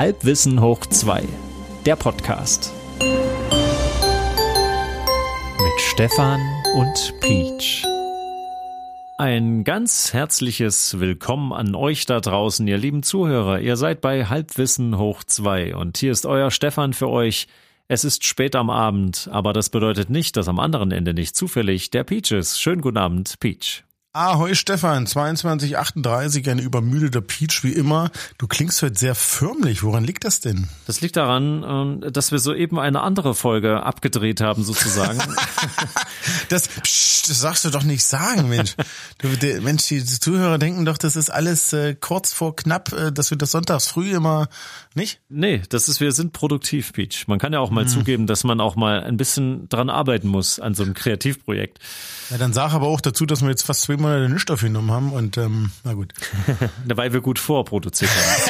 Halbwissen hoch 2, der Podcast. Mit Stefan und Peach. Ein ganz herzliches Willkommen an euch da draußen, ihr lieben Zuhörer. Ihr seid bei Halbwissen hoch 2 und hier ist euer Stefan für euch. Es ist spät am Abend, aber das bedeutet nicht, dass am anderen Ende nicht zufällig der Peach ist. Schönen guten Abend, Peach. Ahoi Stefan, 2238, ein übermüdeter Peach wie immer. Du klingst heute sehr förmlich. Woran liegt das denn? Das liegt daran, äh, dass wir soeben eine andere Folge abgedreht haben, sozusagen. das, psch, das sagst du doch nicht sagen, Mensch. Du, der, Mensch, die Zuhörer denken doch, das ist alles äh, kurz vor knapp, äh, dass wir das sonntags früh immer, nicht? Nee, das ist, wir sind produktiv, Peach. Man kann ja auch mal hm. zugeben, dass man auch mal ein bisschen dran arbeiten muss an so einem Kreativprojekt. Ja, dann sag aber auch dazu, dass wir jetzt fast zwei Monate nicht aufgenommen haben und ähm, na gut. Weil wir gut vorproduziert haben.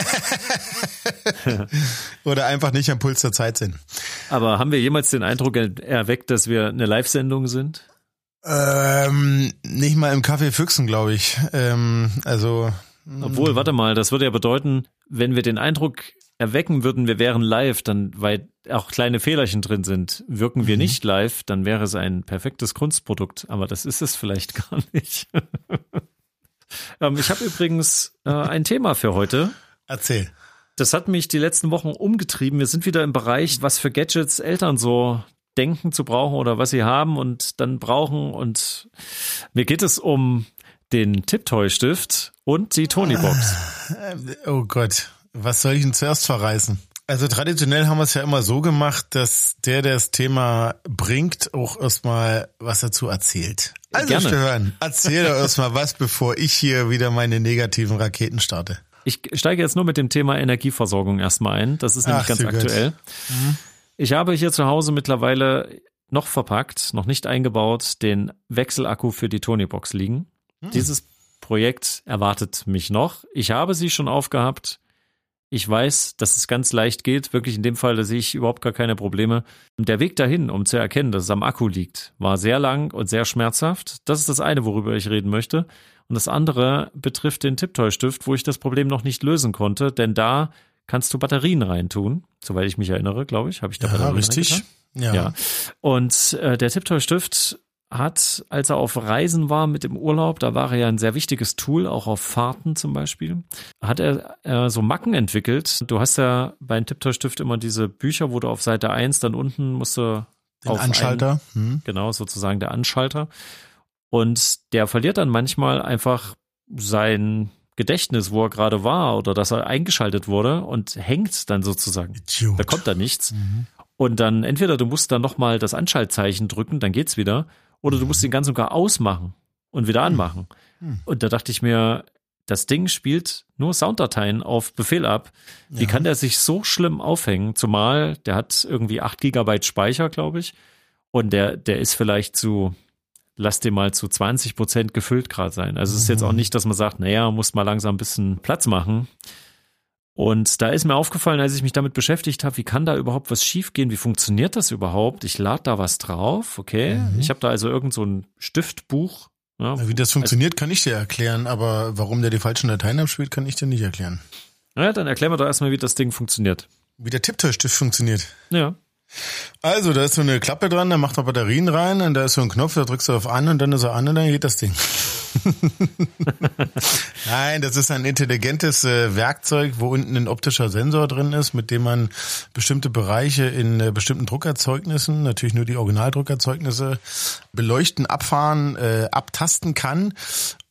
Oder einfach nicht am Puls der Zeit sind. Aber haben wir jemals den Eindruck erweckt, dass wir eine Live-Sendung sind? Ähm, nicht mal im Café Füchsen, glaube ich. Ähm, also. Obwohl, warte mal, das würde ja bedeuten, wenn wir den Eindruck erwecken würden, wir wären live, dann, weil auch kleine Fehlerchen drin sind, wirken wir mhm. nicht live, dann wäre es ein perfektes Kunstprodukt. Aber das ist es vielleicht gar nicht. ähm, ich habe übrigens äh, ein Thema für heute. Erzähl. Das hat mich die letzten Wochen umgetrieben. Wir sind wieder im Bereich, was für Gadgets Eltern so denken zu brauchen oder was sie haben und dann brauchen. Und mir geht es um den Tiptoy-Stift und die Tony-Box. Oh Gott. Was soll ich denn zuerst verreißen? Also traditionell haben wir es ja immer so gemacht, dass der, der das Thema bringt, auch erstmal was dazu erzählt. Also Gerne. Stefan, erzähl doch erstmal was, bevor ich hier wieder meine negativen Raketen starte. Ich steige jetzt nur mit dem Thema Energieversorgung erstmal ein. Das ist nämlich Ach, ganz aktuell. Mhm. Ich habe hier zu Hause mittlerweile noch verpackt, noch nicht eingebaut, den Wechselakku für die Tonybox liegen. Mhm. Dieses Projekt erwartet mich noch. Ich habe sie schon aufgehabt. Ich weiß, dass es ganz leicht geht. Wirklich in dem Fall, da sehe ich überhaupt gar keine Probleme. Der Weg dahin, um zu erkennen, dass es am Akku liegt, war sehr lang und sehr schmerzhaft. Das ist das eine, worüber ich reden möchte. Und das andere betrifft den Tipptoy-Stift, wo ich das Problem noch nicht lösen konnte, denn da kannst du Batterien reintun. Soweit ich mich erinnere, glaube ich, habe ich da ja, Batterien richtig. Ja. ja. Und äh, der Tipptoy-Stift hat, als er auf Reisen war mit dem Urlaub, da war er ja ein sehr wichtiges Tool, auch auf Fahrten zum Beispiel, hat er äh, so Macken entwickelt. Du hast ja bei einem Tiptoy-Stift immer diese Bücher, wo du auf Seite 1 dann unten musst du Den auf Anschalter. Einen, hm. Genau, sozusagen der Anschalter. Und der verliert dann manchmal einfach sein Gedächtnis, wo er gerade war oder dass er eingeschaltet wurde und hängt dann sozusagen. Idiot. Da kommt da nichts. Mhm. Und dann entweder du musst dann nochmal das Anschaltzeichen drücken, dann geht's wieder. Oder du musst den ganz und gar ausmachen und wieder hm. anmachen. Hm. Und da dachte ich mir, das Ding spielt nur Sounddateien auf Befehl ab. Wie ja. kann der sich so schlimm aufhängen? Zumal der hat irgendwie 8 Gigabyte Speicher, glaube ich. Und der, der ist vielleicht zu, lass den mal zu 20 Prozent gefüllt gerade sein. Also es ist jetzt auch mhm. nicht, dass man sagt, naja, muss mal langsam ein bisschen Platz machen. Und da ist mir aufgefallen, als ich mich damit beschäftigt habe, wie kann da überhaupt was schiefgehen? Wie funktioniert das überhaupt? Ich lade da was drauf, okay. Mhm. Ich habe da also irgend so ein Stiftbuch. Ja. Wie das funktioniert, kann ich dir erklären, aber warum der die falschen Dateien abspielt, kann ich dir nicht erklären. Ja, dann erklären wir doch erstmal, wie das Ding funktioniert. Wie der Tipptoy-Stift funktioniert. Ja. Also, da ist so eine Klappe dran, da macht man Batterien rein und da ist so ein Knopf, da drückst du auf an und dann ist er an und dann geht das Ding. Nein, das ist ein intelligentes äh, Werkzeug, wo unten ein optischer Sensor drin ist, mit dem man bestimmte Bereiche in äh, bestimmten Druckerzeugnissen, natürlich nur die Originaldruckerzeugnisse, beleuchten, abfahren, äh, abtasten kann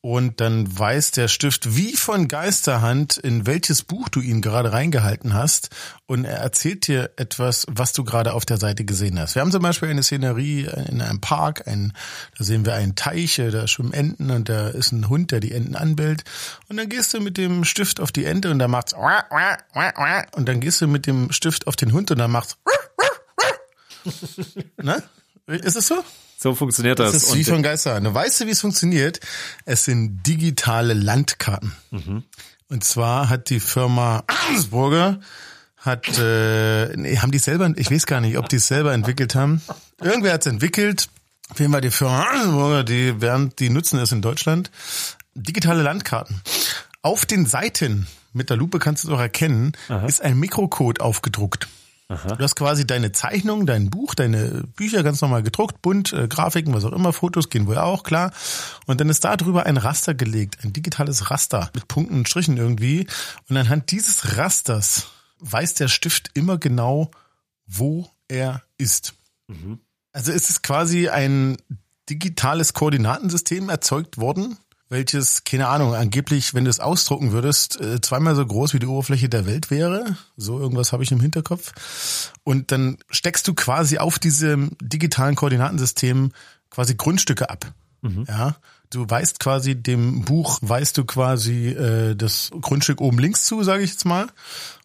und dann weiß der Stift wie von Geisterhand, in welches Buch du ihn gerade reingehalten hast und er erzählt dir etwas, was du gerade auf der Seite gesehen hast. Wir haben zum Beispiel eine Szenerie in einem Park, ein, da sehen wir einen Teich, da schwimmen Enten und da ist ein Hund, der die Enten anbellt und dann gehst du mit dem Stift auf die Ente und da macht's und dann gehst du mit dem Stift auf den Hund und dann macht's ne? Ist es so? So funktioniert das. Das ist wie von Geister. Du weißt du, wie es funktioniert? Es sind digitale Landkarten. Mhm. Und zwar hat die Firma Arnsburger hat, äh, nee, haben die selber, ich weiß gar nicht, ob die es selber entwickelt haben. Irgendwer hat es entwickelt. Auf jeden Fall die Firma Arnsburger, die werden, die nutzen es in Deutschland. Digitale Landkarten. Auf den Seiten mit der Lupe kannst du es auch erkennen, Aha. ist ein Mikrocode aufgedruckt. Aha. Du hast quasi deine Zeichnung, dein Buch, deine Bücher ganz normal gedruckt, bunt, äh, Grafiken, was auch immer, Fotos gehen wohl auch, klar. Und dann ist da drüber ein Raster gelegt, ein digitales Raster mit Punkten und Strichen irgendwie. Und anhand dieses Rasters weiß der Stift immer genau, wo er ist. Mhm. Also ist es quasi ein digitales Koordinatensystem erzeugt worden, welches, keine Ahnung, angeblich, wenn du es ausdrucken würdest, äh, zweimal so groß wie die Oberfläche der Welt wäre. So irgendwas habe ich im Hinterkopf. Und dann steckst du quasi auf diesem digitalen Koordinatensystem quasi Grundstücke ab. Mhm. Ja. Du weißt quasi dem Buch, weißt du quasi äh, das Grundstück oben links zu, sage ich jetzt mal.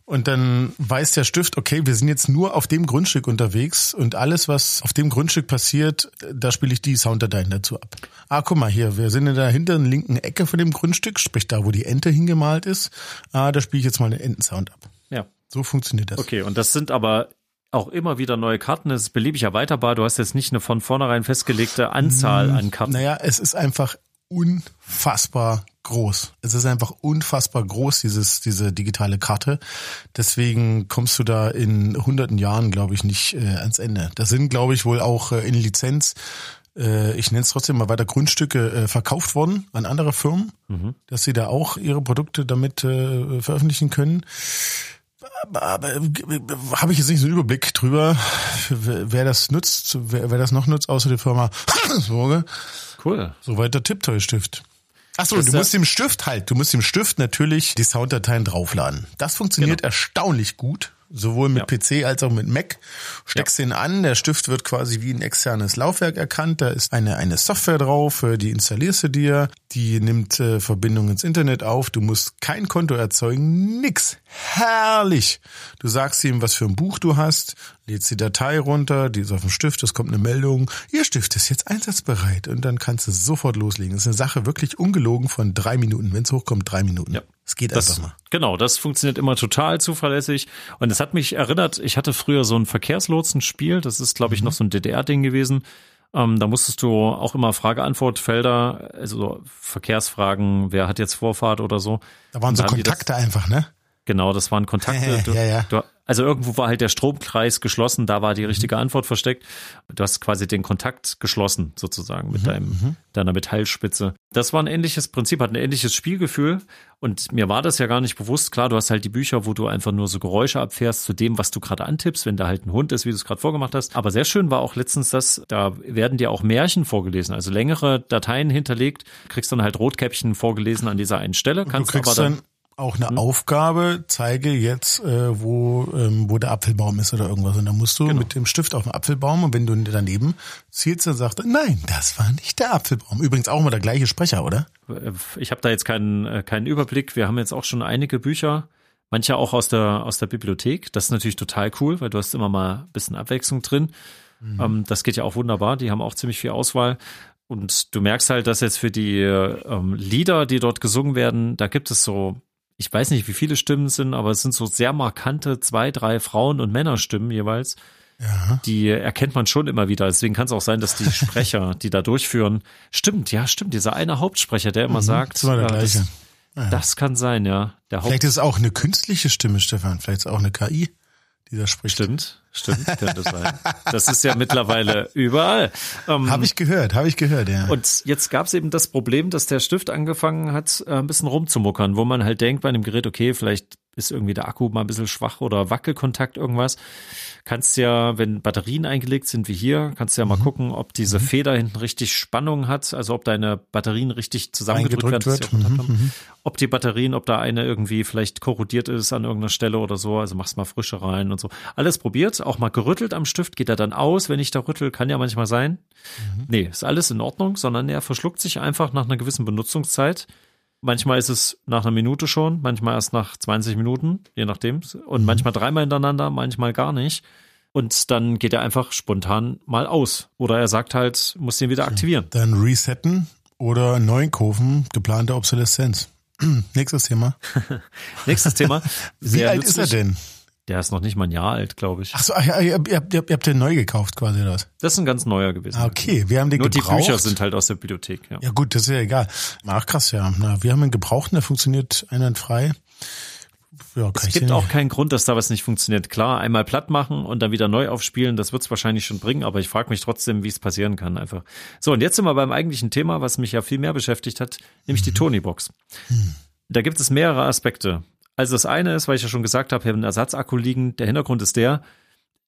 Und dann weiß der Stift, okay, wir sind jetzt nur auf dem Grundstück unterwegs und alles, was auf dem Grundstück passiert, da spiele ich die Sounddateien dazu ab. Ah, guck mal hier, wir sind in der hinteren linken Ecke von dem Grundstück, sprich da, wo die Ente hingemalt ist. Ah, da spiele ich jetzt mal den Entensound ab. Ja. So funktioniert das. Okay, und das sind aber auch immer wieder neue Karten. Es ist beliebig erweiterbar. Du hast jetzt nicht eine von vornherein festgelegte Anzahl hm, an Karten. Naja, es ist einfach unfassbar groß. Es ist einfach unfassbar groß, dieses, diese digitale Karte. Deswegen kommst du da in hunderten Jahren, glaube ich, nicht äh, ans Ende. Da sind, glaube ich, wohl auch äh, in Lizenz, äh, ich nenne es trotzdem mal weiter, Grundstücke äh, verkauft worden an andere Firmen, mhm. dass sie da auch ihre Produkte damit äh, veröffentlichen können. Aber, äh, habe ich jetzt nicht so einen Überblick drüber, wer das nutzt, wer, wer das noch nutzt, außer die Firma Sorge. Cool. Soweit der Tipptoy-Stift. Achso, du musst dem Stift halt, du musst dem Stift natürlich die Sounddateien draufladen. Das funktioniert genau. erstaunlich gut sowohl mit ja. PC als auch mit Mac. Steckst ja. den an, der Stift wird quasi wie ein externes Laufwerk erkannt. Da ist eine, eine Software drauf, die installierst du dir, die nimmt äh, Verbindung ins Internet auf. Du musst kein Konto erzeugen, nix. Herrlich. Du sagst ihm, was für ein Buch du hast, lädst die Datei runter, die ist auf dem Stift, es kommt eine Meldung, Ihr Stift ist jetzt einsatzbereit und dann kannst du sofort loslegen. Das ist eine Sache wirklich ungelogen von drei Minuten. Wenn es hochkommt, drei Minuten. Ja. Es geht das, einfach mal. Genau, das funktioniert immer total zuverlässig. Und es hat mich erinnert, ich hatte früher so ein Verkehrslotsenspiel, das ist, glaube ich, mhm. noch so ein DDR-Ding gewesen. Ähm, da musstest du auch immer Frage-Antwort-Felder, also Verkehrsfragen, wer hat jetzt Vorfahrt oder so. Da waren so Kontakte einfach, ne? Genau, das waren Kontakte. Du, ja, ja. Du, also irgendwo war halt der Stromkreis geschlossen, da war die richtige Antwort versteckt. Du hast quasi den Kontakt geschlossen, sozusagen, mit mhm, deinem, mhm. deiner Metallspitze. Das war ein ähnliches Prinzip, hat ein ähnliches Spielgefühl. Und mir war das ja gar nicht bewusst. Klar, du hast halt die Bücher, wo du einfach nur so Geräusche abfährst zu dem, was du gerade antippst, wenn da halt ein Hund ist, wie du es gerade vorgemacht hast. Aber sehr schön war auch letztens das, da werden dir auch Märchen vorgelesen, also längere Dateien hinterlegt, kriegst dann halt Rotkäppchen vorgelesen an dieser einen Stelle. Kannst du aber dann auch eine hm. Aufgabe, zeige jetzt, äh, wo, ähm, wo der Apfelbaum ist oder irgendwas. Und dann musst du genau. mit dem Stift auf den Apfelbaum und wenn du daneben zielst, dann sagt er, nein, das war nicht der Apfelbaum. Übrigens auch immer der gleiche Sprecher, oder? Ich habe da jetzt keinen, äh, keinen Überblick. Wir haben jetzt auch schon einige Bücher, manche auch aus der, aus der Bibliothek. Das ist natürlich total cool, weil du hast immer mal ein bisschen Abwechslung drin. Mhm. Ähm, das geht ja auch wunderbar. Die haben auch ziemlich viel Auswahl. Und du merkst halt, dass jetzt für die ähm, Lieder, die dort gesungen werden, da gibt es so ich weiß nicht, wie viele Stimmen es sind, aber es sind so sehr markante zwei, drei Frauen- und Männerstimmen jeweils. Ja. Die erkennt man schon immer wieder. Deswegen kann es auch sein, dass die Sprecher, die da durchführen, stimmt, ja, stimmt. Dieser eine Hauptsprecher, der immer mhm, sagt, das, war der gleiche. Das, ja. das kann sein, ja. Der Vielleicht ist es auch eine künstliche Stimme, Stefan. Vielleicht ist es auch eine KI die da spricht. Stimmt, stimmt, könnte sein. Das ist ja mittlerweile überall. Ähm, habe ich gehört, habe ich gehört, ja. Und jetzt gab es eben das Problem, dass der Stift angefangen hat, äh, ein bisschen rumzumuckern, wo man halt denkt bei einem Gerät, okay, vielleicht ist irgendwie der Akku mal ein bisschen schwach oder Wackelkontakt irgendwas. Kannst ja, wenn Batterien eingelegt sind wie hier, kannst du ja mal mhm. gucken, ob diese mhm. Feder hinten richtig Spannung hat, also ob deine Batterien richtig zusammengedrückt werden. Wird. Mhm, mhm. Ob die Batterien, ob da eine irgendwie vielleicht korrodiert ist an irgendeiner Stelle oder so, also machst mal Frische rein und so. Alles probiert, auch mal gerüttelt am Stift, geht er dann aus, wenn ich da rüttel, kann ja manchmal sein. Mhm. Nee, ist alles in Ordnung, sondern er verschluckt sich einfach nach einer gewissen Benutzungszeit Manchmal ist es nach einer Minute schon, manchmal erst nach 20 Minuten, je nachdem. Und mhm. manchmal dreimal hintereinander, manchmal gar nicht. Und dann geht er einfach spontan mal aus. Oder er sagt halt, muss den wieder aktivieren. Dann resetten oder neu kaufen, geplante Obsoleszenz. Nächstes Thema. Nächstes Thema. Wie alt ist er denn? Der ist noch nicht mal ein Jahr alt, glaube ich. Ach so, ihr, ihr, ihr, ihr habt den neu gekauft quasi das. Das ist ein ganz neuer gewesen. Ah, okay, wir haben den Nur gebraucht. Die Bücher sind halt aus der Bibliothek, ja. Ja gut, das ist ja egal. Ach krass, ja. Na, wir haben einen gebrauchten, der funktioniert einwandfrei. ja, es gibt auch keinen Grund, dass da was nicht funktioniert. Klar, einmal platt machen und dann wieder neu aufspielen, das wird es wahrscheinlich schon bringen, aber ich frage mich trotzdem, wie es passieren kann einfach. So, und jetzt sind wir beim eigentlichen Thema, was mich ja viel mehr beschäftigt hat, nämlich mhm. die Tony-Box. Mhm. Da gibt es mehrere Aspekte. Also das eine ist, weil ich ja schon gesagt habe, wir haben einen Ersatzakku liegen. Der Hintergrund ist der,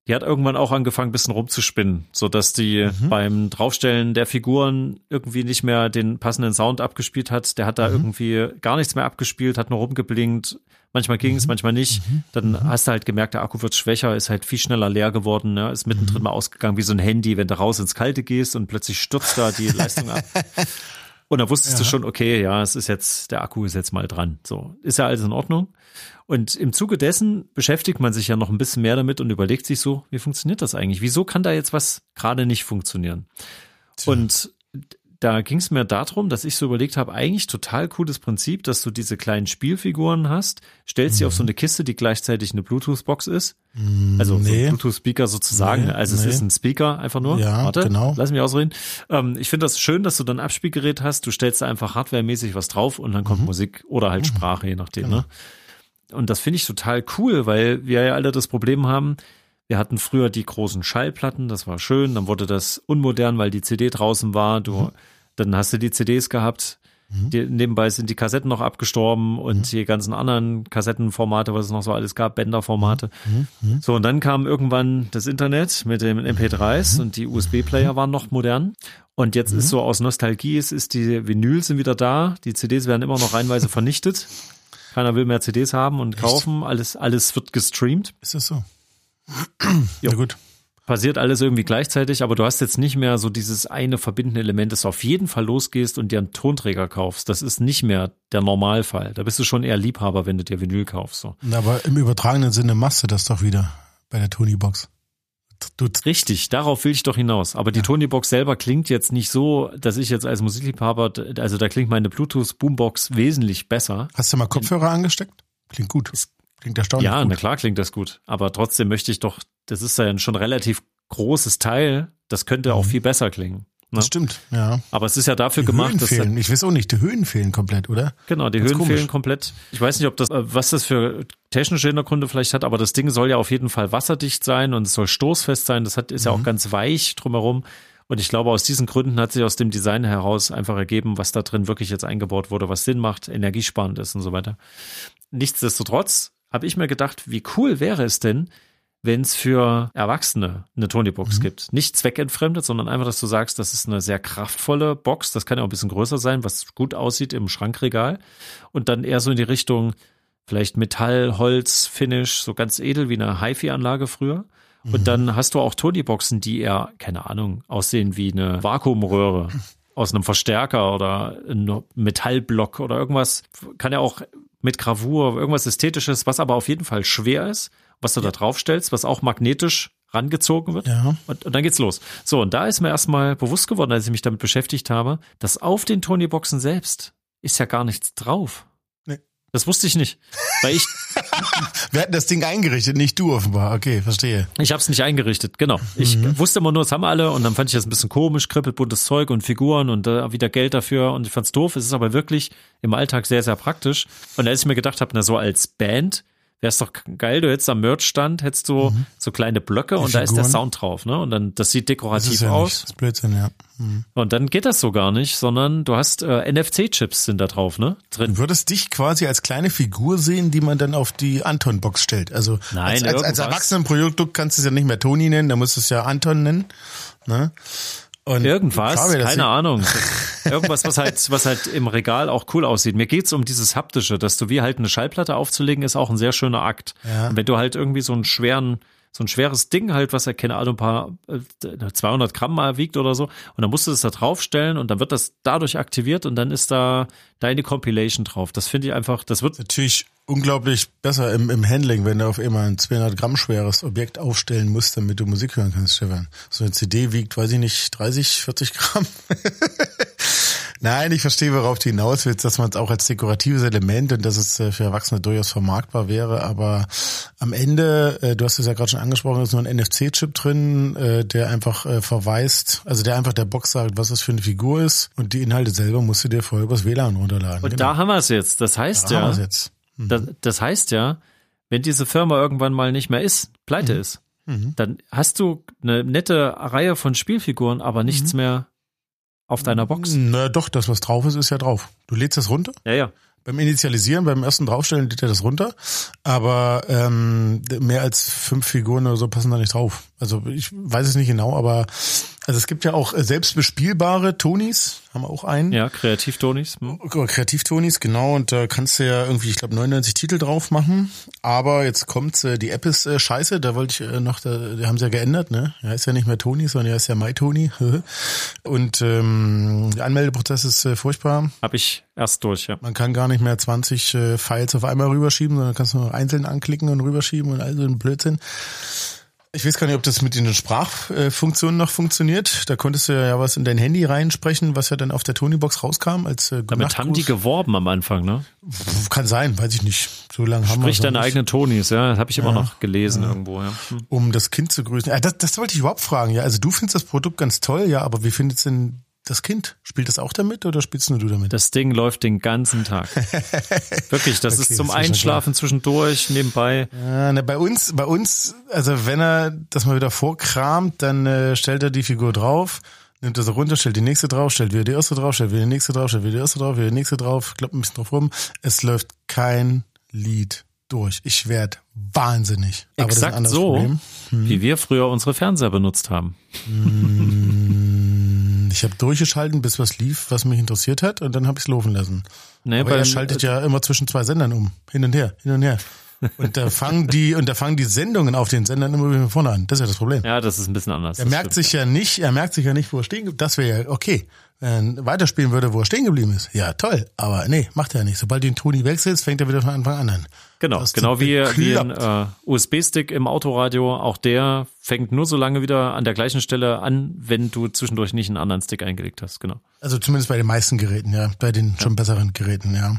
die hat irgendwann auch angefangen, ein bisschen rumzuspinnen, so dass die mhm. beim Draufstellen der Figuren irgendwie nicht mehr den passenden Sound abgespielt hat. Der hat da mhm. irgendwie gar nichts mehr abgespielt, hat nur rumgeblinkt. Manchmal ging es, mhm. manchmal nicht. Mhm. Dann mhm. hast du halt gemerkt, der Akku wird schwächer, ist halt viel schneller leer geworden, ne? ist mittendrin mal ausgegangen wie so ein Handy, wenn du raus ins Kalte gehst und plötzlich stürzt da die Leistung ab. Und da wusstest ja. du schon, okay, ja, es ist jetzt, der Akku ist jetzt mal dran. So, ist ja alles in Ordnung. Und im Zuge dessen beschäftigt man sich ja noch ein bisschen mehr damit und überlegt sich so, wie funktioniert das eigentlich? Wieso kann da jetzt was gerade nicht funktionieren? Tja. Und da ging es mir darum, dass ich so überlegt habe, eigentlich total cooles Prinzip, dass du diese kleinen Spielfiguren hast, stellst mhm. sie auf so eine Kiste, die gleichzeitig eine Bluetooth-Box ist. Mhm, also nee. so Bluetooth-Speaker sozusagen. Nee, also nee. es ist ein Speaker einfach nur. Ja, Warte, genau. Lass mich ausreden. Ähm, ich finde das schön, dass du dann ein Abspielgerät hast. Du stellst da einfach hardwaremäßig was drauf und dann kommt mhm. Musik oder halt mhm. Sprache, je nachdem. Genau. Ne? Und das finde ich total cool, weil wir ja alle das Problem haben, wir hatten früher die großen Schallplatten, das war schön, dann wurde das unmodern, weil die CD draußen war. Du, mhm. dann hast du die CDs gehabt. Mhm. Die, nebenbei sind die Kassetten noch abgestorben und mhm. die ganzen anderen Kassettenformate, was es noch so alles gab, Bänderformate. Mhm. mhm. So, und dann kam irgendwann das Internet mit dem MP3s mhm. und die USB-Player waren noch modern. Und jetzt ist so aus Nostalgie, es ist die Vinyls sind wieder da, die CDs werden immer noch reinweise vernichtet. Keiner will mehr CDs haben und kaufen. Echt? Alles, alles wird gestreamt. Ist das so? ja gut. Passiert alles irgendwie gleichzeitig, aber du hast jetzt nicht mehr so dieses eine verbindende Element, dass du auf jeden Fall losgehst und dir einen Tonträger kaufst. Das ist nicht mehr der Normalfall. Da bist du schon eher Liebhaber, wenn du dir Vinyl kaufst. So. Aber im übertragenen Sinne machst du das doch wieder bei der Tony Box. Du Richtig, darauf will ich doch hinaus. Aber die ja. Tony-Box selber klingt jetzt nicht so, dass ich jetzt als Musikliebhaber, also da klingt meine Bluetooth-Boombox wesentlich besser. Hast du mal Kopfhörer angesteckt? Klingt gut. Es klingt erstaunlich ja, gut. Ja, na klar klingt das gut. Aber trotzdem möchte ich doch, das ist ja schon ein relativ großes Teil, das könnte auch mhm. viel besser klingen. Ne? Das stimmt, ja. Aber es ist ja dafür die gemacht, Höhen dass fehlen. ich weiß auch nicht, die Höhen fehlen komplett, oder? Genau, die Ganz Höhen komisch. fehlen komplett. Ich weiß nicht, ob das, äh, was das für technische Hintergründe vielleicht hat, aber das Ding soll ja auf jeden Fall wasserdicht sein und es soll stoßfest sein. Das hat, ist mhm. ja auch mhm. ganz weich drumherum. Und ich glaube, aus diesen Gründen hat sich aus dem Design heraus einfach ergeben, was da drin wirklich jetzt eingebaut wurde, was Sinn macht, energiesparend ist und so weiter. Nichtsdestotrotz habe ich mir gedacht, wie cool wäre es denn, wenn es für Erwachsene eine Tony-Box mhm. gibt. Nicht zweckentfremdet, sondern einfach, dass du sagst, das ist eine sehr kraftvolle Box. Das kann ja auch ein bisschen größer sein, was gut aussieht im Schrankregal. Und dann eher so in die Richtung vielleicht Metall, Holz, Finish, so ganz edel wie eine HiFi-Anlage früher. Mhm. Und dann hast du auch Tony-Boxen, die eher, keine Ahnung, aussehen wie eine Vakuumröhre aus einem Verstärker oder ein Metallblock oder irgendwas. Kann ja auch mit Gravur, irgendwas Ästhetisches, was aber auf jeden Fall schwer ist was du ja. da draufstellst, was auch magnetisch rangezogen wird. Ja. Und, und dann geht's los. So, und da ist mir erstmal bewusst geworden, als ich mich damit beschäftigt habe, dass auf den Tony-Boxen selbst ist ja gar nichts drauf. Nee. Das wusste ich nicht. Weil ich. Wir hatten das Ding eingerichtet, nicht du offenbar. Okay, verstehe. Ich habe es nicht eingerichtet, genau. Ich mhm. wusste immer nur, das haben alle und dann fand ich das ein bisschen komisch, krippelbuntes Zeug und Figuren und äh, wieder Geld dafür und ich fand's doof. Es ist aber wirklich im Alltag sehr, sehr praktisch. Und als ich mir gedacht habe, na so als Band wäre es doch geil, du hättest am Merch-Stand, hättest du mhm. so kleine Blöcke Die und Figuren. da ist der Sound drauf, ne? Und dann, das sieht dekorativ das ja aus. Nicht. Das ist Blödsinn, ja. Mhm. Und dann geht das so gar nicht, sondern du hast äh, NFC-Chips sind da drauf, ne? Drin. Du würdest dich quasi als kleine Figur sehen, die man dann auf die Anton-Box stellt. Also Nein, als, als, als Erwachsenenprodukt kannst du es ja nicht mehr Toni nennen, da musst du es ja Anton nennen. Ne? Und Irgendwas, keine Ahnung. Irgendwas, was halt, was halt im Regal auch cool aussieht. Mir geht's um dieses haptische, dass du wie halt eine Schallplatte aufzulegen, ist auch ein sehr schöner Akt. Ja. Und wenn du halt irgendwie so einen schweren, so ein schweres Ding halt, was er keine Ahnung, ein paar 200 äh, Gramm mal wiegt oder so. Und dann musst du das da draufstellen und dann wird das dadurch aktiviert und dann ist da deine Compilation drauf. Das finde ich einfach, das wird natürlich unglaublich besser im, im Handling, wenn du auf einmal ein 200 Gramm schweres Objekt aufstellen musst, damit du Musik hören kannst, Stefan. So eine CD wiegt, weiß ich nicht, 30, 40 Gramm. Nein, ich verstehe, worauf du hinaus willst, dass man es auch als dekoratives Element und dass es äh, für Erwachsene durchaus vermarktbar wäre. Aber am Ende, äh, du hast es ja gerade schon angesprochen, ist nur ein NFC-Chip drin, äh, der einfach verweist, also der einfach der Box sagt, was das für eine Figur ist. Und die Inhalte selber musst du dir vorher übers WLAN runterladen. Und genau. da haben wir es jetzt. Das heißt da ja, Mhm. Das, das, heißt ja, wenn diese Firma irgendwann mal nicht mehr ist, pleite mhm. ist, mhm. dann hast du eine nette Reihe von Spielfiguren, aber nichts mhm. mehr auf deiner Box. Na doch, das, was drauf ist, ist ja drauf. Du lädst das runter? Ja, ja. Beim Initialisieren, beim ersten Draufstellen lädt er das runter, aber ähm, mehr als fünf Figuren oder so passen da nicht drauf. Also ich weiß es nicht genau, aber also es gibt ja auch selbstbespielbare Tonis, haben wir auch einen. Ja, Kreativ-Tonis. Hm. Kreativ-Tonis, genau. Und da kannst du ja irgendwie, ich glaube, 99 Titel drauf machen. Aber jetzt kommt, äh, die App ist äh, scheiße. Da wollte ich äh, noch, da, die haben sie ja geändert, ne? Er heißt ja nicht mehr Toni, sondern er heißt ja MyToni. Und ähm, der Anmeldeprozess ist äh, furchtbar. Hab ich erst durch, ja. Man kann gar nicht mehr 20 äh, Files auf einmal rüberschieben, sondern kannst nur einzeln anklicken und rüberschieben und all so ein Blödsinn. Ich weiß gar nicht, ob das mit den Sprachfunktionen noch funktioniert. Da konntest du ja was in dein Handy reinsprechen, was ja dann auf der Tonybox rauskam als äh, Damit haben die geworben am Anfang, ne? Kann sein, weiß ich nicht. So lange haben wir Sprich deine eigenen Tonys, ja, das habe ich immer ja, noch gelesen ja. irgendwo, ja. Hm. Um das Kind zu grüßen. Ja, das, das wollte ich überhaupt fragen, ja. Also du findest das Produkt ganz toll, ja, aber wie findest denn das Kind, spielt das auch damit oder spielst nur du damit? Das Ding läuft den ganzen Tag. Wirklich, das okay, ist zum das Einschlafen zwischendurch, nebenbei. Ja, ne, bei uns, bei uns, also wenn er das mal wieder vorkramt, dann äh, stellt er die Figur drauf, nimmt das runter, stellt die nächste drauf, stellt wieder die erste drauf, stellt wieder die nächste drauf, stellt wieder die erste drauf, wieder die nächste drauf, klappt ein bisschen drauf rum. Es läuft kein Lied durch. Ich werd wahnsinnig. Aber Exakt so, hm. wie wir früher unsere Fernseher benutzt haben. Hm. Ich habe durchgeschalten, bis was lief, was mich interessiert hat, und dann habe ich es laufen lassen. Nee, Aber er schaltet ja immer zwischen zwei Sendern um, hin und her, hin und her. Und da fangen die und da fangen die Sendungen auf den Sendern immer wieder vorne an. Das ist ja das Problem. Ja, das ist ein bisschen anders. Er merkt stimmt. sich ja nicht, er merkt sich ja nicht, wo er stehen. Das wäre ja okay. Er weiterspielen würde, wo er stehen geblieben ist. Ja, toll. Aber nee, macht er nicht. Sobald du den Toni wechselst, fängt er wieder von Anfang an an. Genau, genau wie, wie ein äh, USB-Stick im Autoradio. Auch der fängt nur so lange wieder an der gleichen Stelle an, wenn du zwischendurch nicht einen anderen Stick eingelegt hast. Genau. Also zumindest bei den meisten Geräten, ja, bei den ja. schon besseren Geräten, ja.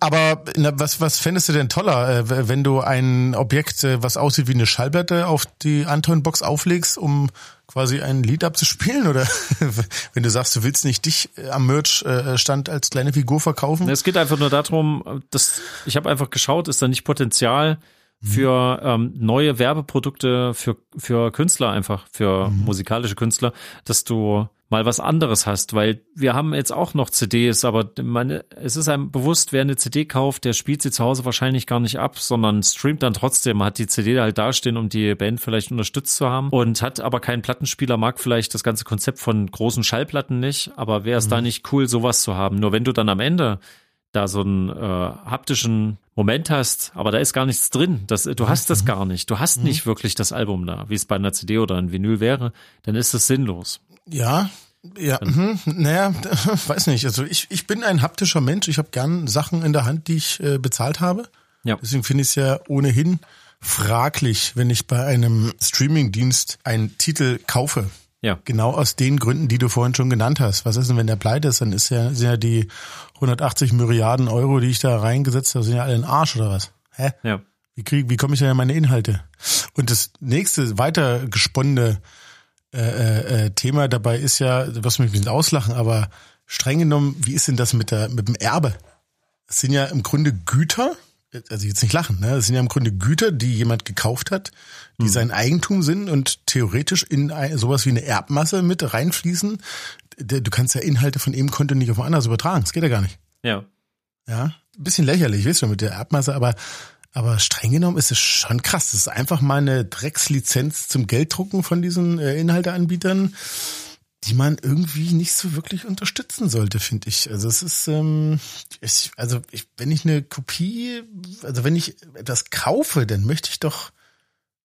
Aber na, was was fändest du denn toller, äh, wenn du ein Objekt, äh, was aussieht wie eine Schallplatte, auf die Anton-Box auflegst, um quasi ein Lied abzuspielen oder wenn du sagst, du willst nicht dich äh, am Merch-Stand als kleine Figur verkaufen? Es geht einfach nur darum, dass ich habe einfach geschaut, ist da nicht Potenzial mhm. für ähm, neue Werbeprodukte für für Künstler einfach für mhm. musikalische Künstler, dass du mal was anderes hast, weil wir haben jetzt auch noch CDs, aber meine, es ist einem bewusst, wer eine CD kauft, der spielt sie zu Hause wahrscheinlich gar nicht ab, sondern streamt dann trotzdem, hat die CD halt dastehen, um die Band vielleicht unterstützt zu haben und hat aber keinen Plattenspieler, mag vielleicht das ganze Konzept von großen Schallplatten nicht, aber wäre es mhm. da nicht cool, sowas zu haben? Nur wenn du dann am Ende da so einen äh, haptischen Moment hast, aber da ist gar nichts drin. Das, du hast das mhm. gar nicht. Du hast mhm. nicht wirklich das Album da, wie es bei einer CD oder einem Vinyl wäre, dann ist es sinnlos. Ja, ja, mh, naja, weiß nicht. Also ich, ich bin ein haptischer Mensch. Ich habe gern Sachen in der Hand, die ich äh, bezahlt habe. Ja. Deswegen finde ich es ja ohnehin fraglich, wenn ich bei einem Streamingdienst einen Titel kaufe. Ja. Genau aus den Gründen, die du vorhin schon genannt hast. Was ist denn, wenn der pleite ist? Dann ist ja, sind ja die 180 Milliarden Euro, die ich da reingesetzt habe, sind ja alle in Arsch oder was? Hä? Ja. Wie krieg, wie komme ich denn an meine Inhalte? Und das nächste weiter gesponnene äh, äh, äh, Thema dabei ist ja, du wirst mich ein bisschen auslachen, aber streng genommen, wie ist denn das mit der mit dem Erbe? Es sind ja im Grunde Güter, also jetzt nicht lachen, ne? Es sind ja im Grunde Güter, die jemand gekauft hat, die mhm. sein Eigentum sind und theoretisch in ein, sowas wie eine Erbmasse mit reinfließen. Du kannst ja Inhalte von eben Konto nicht auf ein anderes übertragen. Das geht ja gar nicht. Ja. Ja. Ein bisschen lächerlich, weißt du, mit der Erbmasse, aber aber streng genommen ist es schon krass. Das ist einfach mal eine Dreckslizenz zum Gelddrucken von diesen äh, Inhalteanbietern, die man irgendwie nicht so wirklich unterstützen sollte, finde ich. Also es ist, ähm, ich, also ich, wenn ich eine Kopie, also wenn ich etwas kaufe, dann möchte ich doch,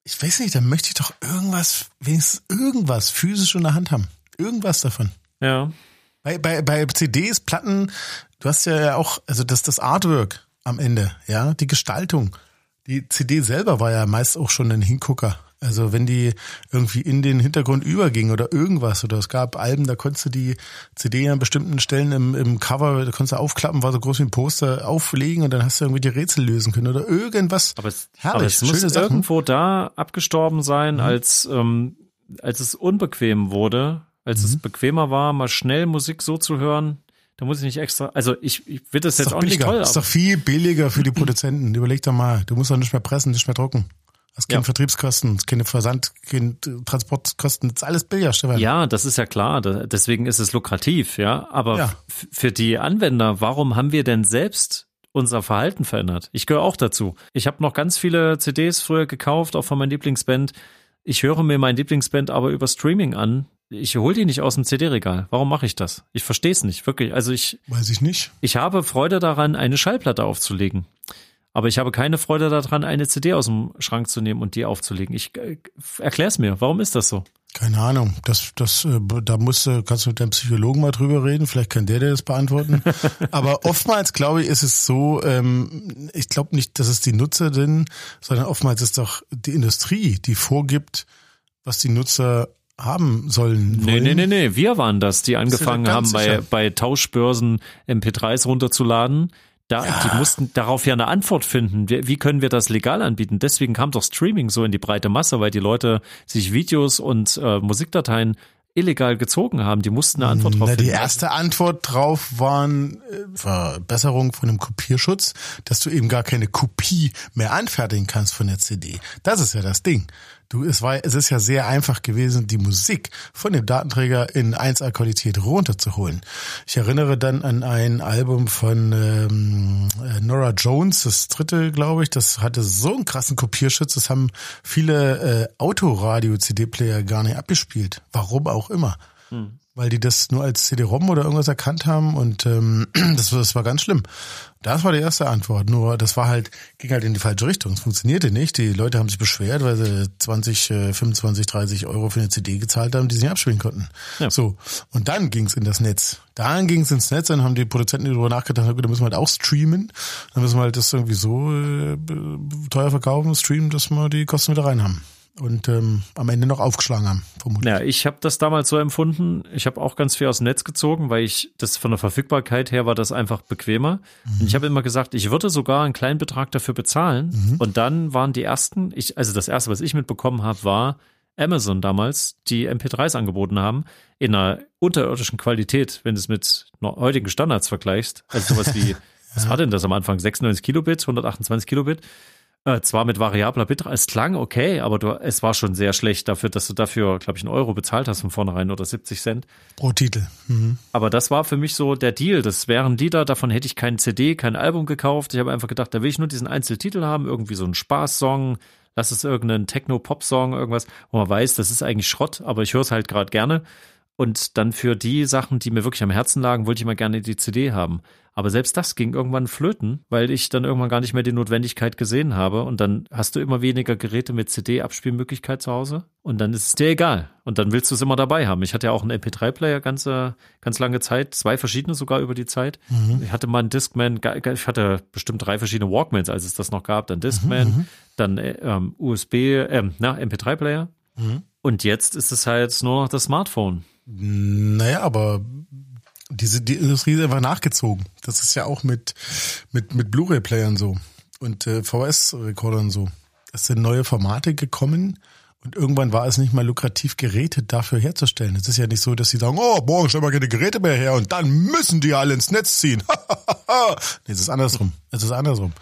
ich weiß nicht, dann möchte ich doch irgendwas, wenigstens irgendwas physisch in der Hand haben. Irgendwas davon. Ja. Bei, bei, bei CDs, Platten, du hast ja auch, also das, das Artwork, am Ende, ja, die Gestaltung. Die CD selber war ja meist auch schon ein Hingucker. Also wenn die irgendwie in den Hintergrund überging oder irgendwas oder es gab Alben, da konntest du die CD an bestimmten Stellen im, im Cover, da konntest du aufklappen, war so groß wie ein Poster, auflegen und dann hast du irgendwie die Rätsel lösen können oder irgendwas. Aber es, Herrlich, aber es muss Sachen. irgendwo da abgestorben sein, mhm. als, ähm, als es unbequem wurde, als mhm. es bequemer war, mal schnell Musik so zu hören, Da muss ich nicht extra, also ich, ich will das jetzt auch billiger. nicht toll. Ist doch viel billiger für die Produzenten. Überleg doch mal, du musst doch nicht mehr pressen, nicht mehr drucken. Hast keine ja. Vertriebskosten, keine Versand, keine Transportkosten, das ist alles billiger, Stefan. Ja, das ist ja klar. Deswegen ist es lukrativ, ja. Aber ja. für die Anwender, warum haben wir denn selbst unser Verhalten verändert? Ich gehöre auch dazu. Ich habe noch ganz viele CDs früher gekauft, auch von meiner Lieblingsband. Ich höre mir mein Lieblingsband aber über Streaming an. Ich hole die nicht aus dem CD-Regal. Warum mache ich das? Ich verstehe es nicht, wirklich. Also ich. Weiß ich nicht. Ich habe Freude daran, eine Schallplatte aufzulegen. Aber ich habe keine Freude daran, eine CD aus dem Schrank zu nehmen und die aufzulegen. Ich äh, erklär's mir. Warum ist das so? Keine Ahnung. Das, das, äh, da musst du, kannst du mit deinem Psychologen mal drüber reden. Vielleicht kann der dir das beantworten. Aber oftmals, glaube ich, ist es so, ähm, ich glaube nicht, dass es die Nutzerin, sondern oftmals ist doch die Industrie, die vorgibt, was die Nutzer haben sollen. Wollen. Nee, nee, nee, nee. Wir waren das, die angefangen haben, bei, bei Tauschbörsen MP3s runterzuladen da, ja. Die mussten darauf ja eine Antwort finden. Wie, wie, können wir das legal anbieten? Deswegen kam doch Streaming so in die breite Masse, weil die Leute sich Videos und äh, Musikdateien illegal gezogen haben. Die mussten eine Antwort drauf Na, Die erste Antwort drauf waren äh, Verbesserung von dem Kopierschutz, dass du eben gar keine Kopie mehr anfertigen kannst von der CD. Das ist ja das Ding. Du, es war, es ist ja sehr einfach gewesen, die Musik von dem Datenträger in 1A-Qualität runterzuholen. Ich erinnere dann an ein Album von ähm, äh, Nora Jones, das dritte, glaube ich. Das hatte so einen krassen Kopierschutz, das haben viele äh, Autoradio-CD-Player gar nicht abgespielt. Warum auch immer. Hm weil die das nur als CD-ROM oder irgendwas erkannt haben und ähm, das, das war ganz schlimm. Das war die erste Antwort. Nur das war halt, ging halt in die falsche Richtung. Es funktionierte nicht. Die Leute haben sich beschwert, weil sie 20, 25, 30 Euro für eine CD gezahlt haben, die sie nicht abspielen konnten. Ja. So. Und dann ging's in das Netz. Dann ging's ins Netz, dann haben die Produzenten darüber nachgedacht, da müssen wir halt auch streamen. Dann müssen wir halt das irgendwie so äh, teuer verkaufen, streamen, dass wir die Kosten wieder rein haben und ähm, am Ende noch aufgeschlagen haben, vermutlich. Ja, ich habe das damals so empfunden. Ich habe auch ganz viel aus dem Netz gezogen, weil ich das von der Verfügbarkeit her war das einfach bequemer. Mhm. Und ich habe immer gesagt, ich würde sogar einen kleinen Betrag dafür bezahlen. Mhm. Und dann waren die ersten, ich, also das erste, was ich mitbekommen habe, war Amazon damals, die MP3s angeboten haben, in einer unterirdischen Qualität, wenn du es mit heutigen Standards vergleichst. Also sowas wie, ja. was war denn das am Anfang? 96 Kilobit, 128 Kilobit. Äh, zwar mit variabler Bitrate, es klang okay, aber du, es war schon sehr schlecht dafür, dass du dafür, glaube ich, einen Euro bezahlt hast von vornherein oder 70 Cent. Pro Titel. Mhm. Aber das war für mich so der Deal. Das wären Lieder, davon hätte ich kein CD, kein Album gekauft. Ich habe einfach gedacht, da will ich nur diesen Einzeltitel haben, irgendwie so einen Spaßsong, lass es irgendeinen Techno-Pop-Song, irgendwas, wo man weiß, das ist eigentlich Schrott, aber ich höre es halt gerade gerne. Und dann für die Sachen, die mir wirklich am Herzen lagen, wollte ich mal gerne die CD haben. Aber selbst das ging irgendwann flöten, weil ich dann irgendwann gar nicht mehr die Notwendigkeit gesehen habe. Und dann hast du immer weniger Geräte mit CD-Abspielmöglichkeit zu Hause. Und dann ist es dir egal. Und dann willst du es immer dabei haben. Ich hatte ja auch einen MP3-Player ganze, ganz lange Zeit, zwei verschiedene sogar über die Zeit. Mhm. Ich hatte mal einen Discman, ich hatte bestimmt drei verschiedene Walkmans, als es das noch gab. Dann Discman, mhm. mhm. dann äh, ähm, USB, ähm, na, MP3-Player. Mhm. Und jetzt ist es halt nur noch das Smartphone. Naja, aber diese, die Industrie ist einfach nachgezogen. Das ist ja auch mit, mit, mit Blu-ray-Playern so und äh, VS-Rekordern so. Es sind neue Formate gekommen und irgendwann war es nicht mal lukrativ, Geräte dafür herzustellen. Es ist ja nicht so, dass sie sagen, oh, morgen stellen wir keine Geräte mehr her und dann müssen die alle ins Netz ziehen. nee, es ist andersrum. Es ist andersrum.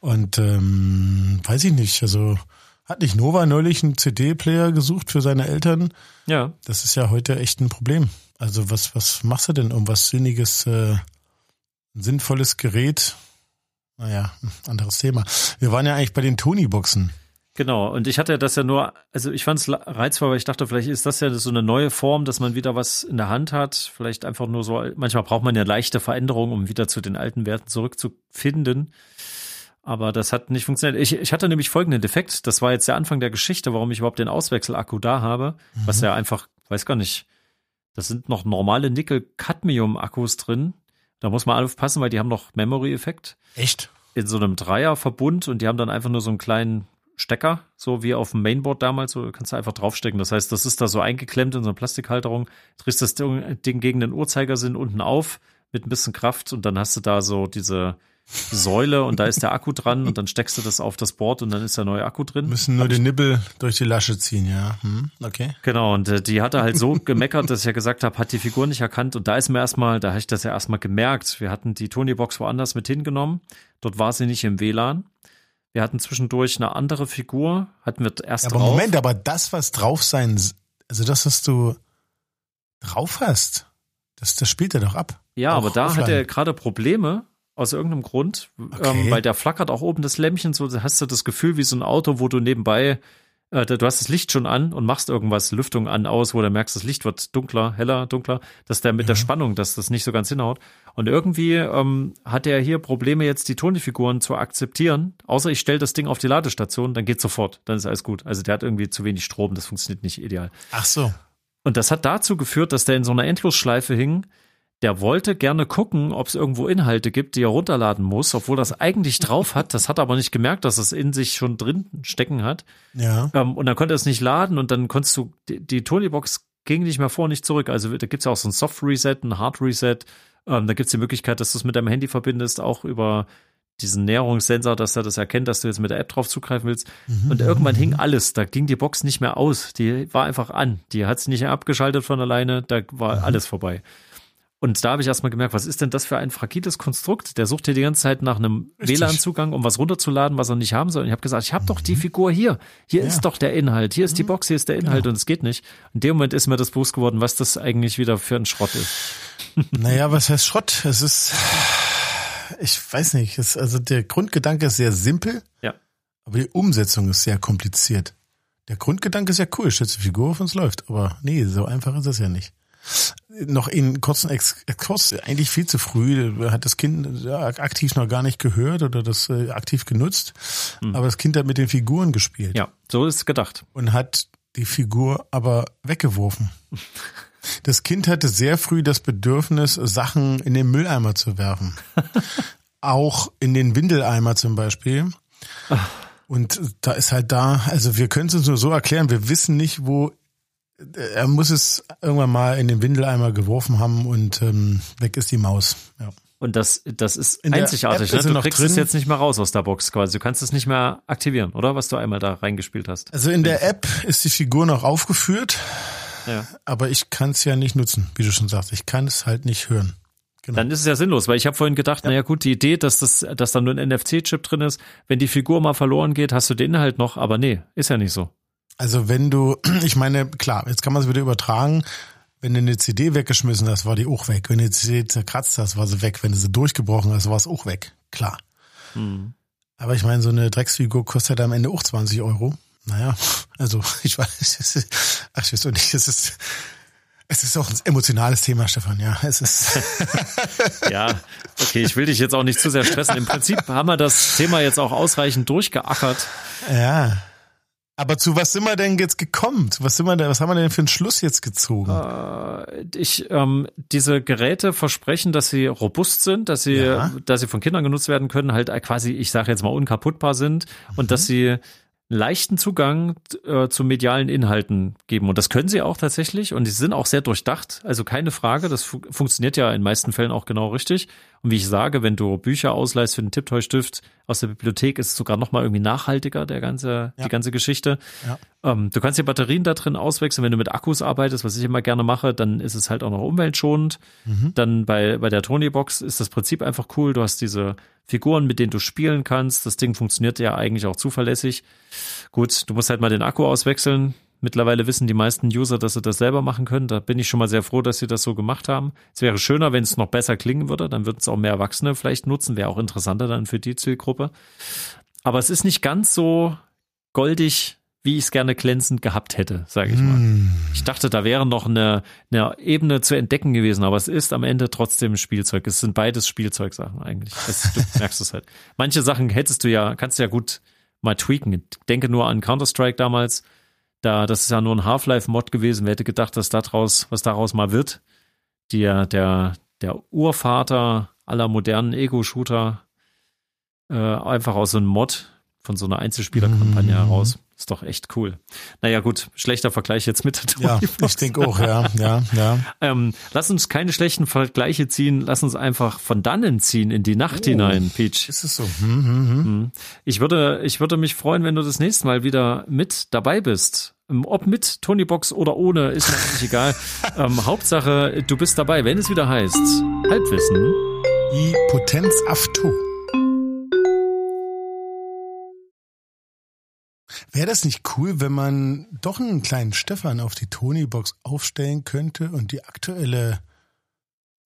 Und ähm, weiß ich nicht, also hat nicht Nova neulich einen CD-Player gesucht für seine Eltern? Ja. Das ist ja heute echt ein Problem. Also was, was machst du denn um was Sinniges, äh, sinnvolles Gerät? Naja, anderes Thema. Wir waren ja eigentlich bei den Tony-Boxen. Genau, und ich hatte das ja nur, also ich fand es reizvoll, weil ich dachte, vielleicht ist das ja so eine neue Form, dass man wieder was in der Hand hat. Vielleicht einfach nur so, manchmal braucht man ja leichte Veränderungen, um wieder zu den alten Werten zurückzufinden. Aber das hat nicht funktioniert. Ich, ich hatte nämlich folgenden Defekt. Das war jetzt der Anfang der Geschichte, warum ich überhaupt den Auswechselakku da habe. Mhm. Was ja einfach, weiß gar nicht, das sind noch normale Nickel-Cadmium-Akkus drin. Da muss man aufpassen, weil die haben noch Memory-Effekt. Echt? In so einem Dreierverbund und die haben dann einfach nur so einen kleinen Stecker, so wie auf dem Mainboard damals, so kannst du einfach draufstecken. Das heißt, das ist da so eingeklemmt in so eine Plastikhalterung, drehst das Ding gegen den Uhrzeigersinn unten auf mit ein bisschen Kraft und dann hast du da so diese Säule und da ist der Akku dran und dann steckst du das auf das Board und dann ist der neue Akku drin. Müssen nur den Nibbel durch die Lasche ziehen, ja. Hm, okay. Genau, und äh, die hatte halt so gemeckert, dass ich ja gesagt habe, hat die Figur nicht erkannt. Und da ist mir erstmal, da habe ich das ja erstmal gemerkt. Wir hatten die Tony-Box woanders mit hingenommen. Dort war sie nicht im WLAN. Wir hatten zwischendurch eine andere Figur, hatten wir erst ja, aber drauf. Moment, aber das, was drauf sein, also das, was du drauf hast, das, das spielt er doch ab. Ja, aber da offline. hat er gerade Probleme aus irgendeinem Grund, ähm, okay. ähm, weil der flackert auch oben das Lämpchen so, hast du das Gefühl wie so ein Auto, wo du nebenbei, äh, du hast das Licht schon an und machst irgendwas, Lüftung an, aus, wo du merkst, das Licht wird dunkler, heller, dunkler, dass der mit ja. der Spannung, dass das nicht so ganz hinhaut. Und irgendwie ähm, hat er hier Probleme, jetzt die Toni-Figuren zu akzeptieren, außer ich stelle das Ding auf die Ladestation, dann geht sofort, dann ist alles gut. Also der hat irgendwie zu wenig Strom, das funktioniert nicht ideal. Ach so. Und das hat dazu geführt, dass der in so einer Endlosschleife hing, der wollte gerne gucken, ob es irgendwo Inhalte gibt, die er runterladen muss, obwohl das eigentlich drauf hat. Das hat er aber nicht gemerkt, dass es in sich schon drin stecken hat. Ja. Ähm, und dann konnte er es nicht laden und dann konntest du, die, die Tony-Box ging nicht mehr vor, nicht zurück. Also da gibt's ja auch so ein Soft-Reset, ein Hard-Reset. Ähm, da gibt's die Möglichkeit, dass du es mit deinem Handy verbindest, auch über diesen Näherungssensor, dass er das erkennt, dass du jetzt mit der App drauf zugreifen willst. Mhm. Und irgendwann hing alles. Da ging die Box nicht mehr aus. Die war einfach an. Die hat sich nicht abgeschaltet von alleine. Da war mhm. alles vorbei. Und da habe ich erstmal gemerkt, was ist denn das für ein fragiles Konstrukt? Der sucht hier die ganze Zeit nach einem WLAN-Zugang, um was runterzuladen, was er nicht haben soll. Und ich habe gesagt, ich habe doch die mhm. Figur hier. Hier ja. ist doch der Inhalt. Hier ist die mhm. Box, hier ist der Inhalt genau. und es geht nicht. In dem Moment ist mir das bewusst geworden, was das eigentlich wieder für ein Schrott ist. Naja, was heißt Schrott? Es ist, ich weiß nicht, es, also der Grundgedanke ist sehr simpel. Ja. Aber die Umsetzung ist sehr kompliziert. Der Grundgedanke ist ja cool, die Figur auf uns läuft. Aber nee, so einfach ist es ja nicht noch in kurzen Exkurs, eigentlich viel zu früh, hat das Kind aktiv noch gar nicht gehört oder das äh, aktiv genutzt, hm. aber das Kind hat mit den Figuren gespielt. Ja, so ist es gedacht. Und hat die Figur aber weggeworfen. Das Kind hatte sehr früh das Bedürfnis, Sachen in den Mülleimer zu werfen. Auch in den Windeleimer zum Beispiel. Und da ist halt da, also wir können es uns nur so erklären, wir wissen nicht, wo er muss es irgendwann mal in den Windeleimer geworfen haben und ähm, weg ist die Maus. Ja. Und das, das ist in einzigartig. Ne? Du kriegst drin. es jetzt nicht mehr raus aus der Box quasi. Du kannst es nicht mehr aktivieren, oder? Was du einmal da reingespielt hast. Also in der App ist die Figur noch aufgeführt, ja. aber ich kann es ja nicht nutzen, wie du schon sagst. Ich kann es halt nicht hören. Genau. Dann ist es ja sinnlos, weil ich habe vorhin gedacht, ja. naja gut, die Idee, dass das, dass da nur ein NFC-Chip drin ist, wenn die Figur mal verloren geht, hast du den Inhalt noch, aber nee, ist ja nicht so. Also wenn du, ich meine, klar, jetzt kann man es wieder übertragen. Wenn du eine CD weggeschmissen hast, war die auch weg. Wenn du die CD zerkratzt hast, war sie weg. Wenn du sie durchgebrochen hast, war es auch weg. Klar. Hm. Aber ich meine, so eine Drecksfigur kostet am Ende auch 20 Euro. Naja, also ich weiß, ach, ich weiß auch nicht, es ist, es ist auch ein emotionales Thema, Stefan, ja. Es ist. ja, okay, ich will dich jetzt auch nicht zu sehr stressen. Im Prinzip haben wir das Thema jetzt auch ausreichend durchgeackert. Ja. Aber zu was sind wir denn jetzt gekommen? Was sind wir denn, was haben wir denn für einen Schluss jetzt gezogen? Äh, ich, ähm, diese Geräte versprechen, dass sie robust sind, dass sie, ja. dass sie von Kindern genutzt werden können, halt quasi, ich sage jetzt mal, unkaputtbar sind mhm. und dass mhm. sie leichten Zugang äh, zu medialen Inhalten geben. Und das können sie auch tatsächlich. Und sie sind auch sehr durchdacht. Also keine Frage. Das fu funktioniert ja in meisten Fällen auch genau richtig. Und wie ich sage, wenn du Bücher ausleihst für den Tipptoy-Stift aus der Bibliothek, ist es sogar noch mal irgendwie nachhaltiger, der ganze, ja. die ganze Geschichte. Ja. Ähm, du kannst die Batterien da drin auswechseln. Wenn du mit Akkus arbeitest, was ich immer gerne mache, dann ist es halt auch noch umweltschonend. Mhm. Dann bei, bei der Tony-Box ist das Prinzip einfach cool. Du hast diese Figuren, mit denen du spielen kannst. Das Ding funktioniert ja eigentlich auch zuverlässig. Gut, du musst halt mal den Akku auswechseln. Mittlerweile wissen die meisten User, dass sie das selber machen können. Da bin ich schon mal sehr froh, dass sie das so gemacht haben. Es wäre schöner, wenn es noch besser klingen würde. Dann würden es auch mehr Erwachsene vielleicht nutzen. Wäre auch interessanter dann für die Zielgruppe. Aber es ist nicht ganz so goldig, wie ich es gerne glänzend gehabt hätte, sage ich mal. Mm. Ich dachte, da wäre noch eine, eine Ebene zu entdecken gewesen, aber es ist am Ende trotzdem Spielzeug. Es sind beides Spielzeugsachen eigentlich. Das, du merkst es halt. Manche Sachen hättest du ja, kannst du ja gut mal tweaken. Denke nur an Counter-Strike damals da, das ist ja nur ein Half-Life-Mod gewesen. Wer hätte gedacht, dass daraus, was daraus mal wird? Der, der, der Urvater aller modernen Ego-Shooter äh, einfach aus so einem Mod von so einer Einzelspielerkampagne mm. heraus. Ist doch echt cool. Naja, gut, schlechter Vergleich jetzt mit Ja, ich denke auch, ja, ja, ja. Ähm, lass uns keine schlechten Vergleiche ziehen, lass uns einfach von dannen ziehen in die Nacht oh, hinein, Peach. Ist es so? Hm, hm, hm. hm. Ich würde, ich würde mich freuen, wenn du das nächste Mal wieder mit dabei bist. Ähm, ob mit Tonybox oder ohne, ist mir eigentlich egal. ähm, Hauptsache, du bist dabei, wenn es wieder heißt Halbwissen. I Potenz Afto. Wäre das nicht cool, wenn man doch einen kleinen Stefan auf die Tony-Box aufstellen könnte und die aktuelle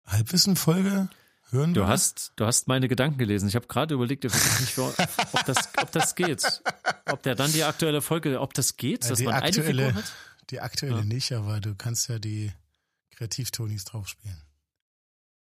Halbwissen-Folge hören Du hast, du hast meine Gedanken gelesen. Ich habe gerade überlegt, ob das, ob das geht. Ob der dann die aktuelle Folge, ob das geht, ja, dass man aktuelle, eine Figur hat? Die aktuelle ja. nicht, aber du kannst ja die Kreativ-Tonis draufspielen.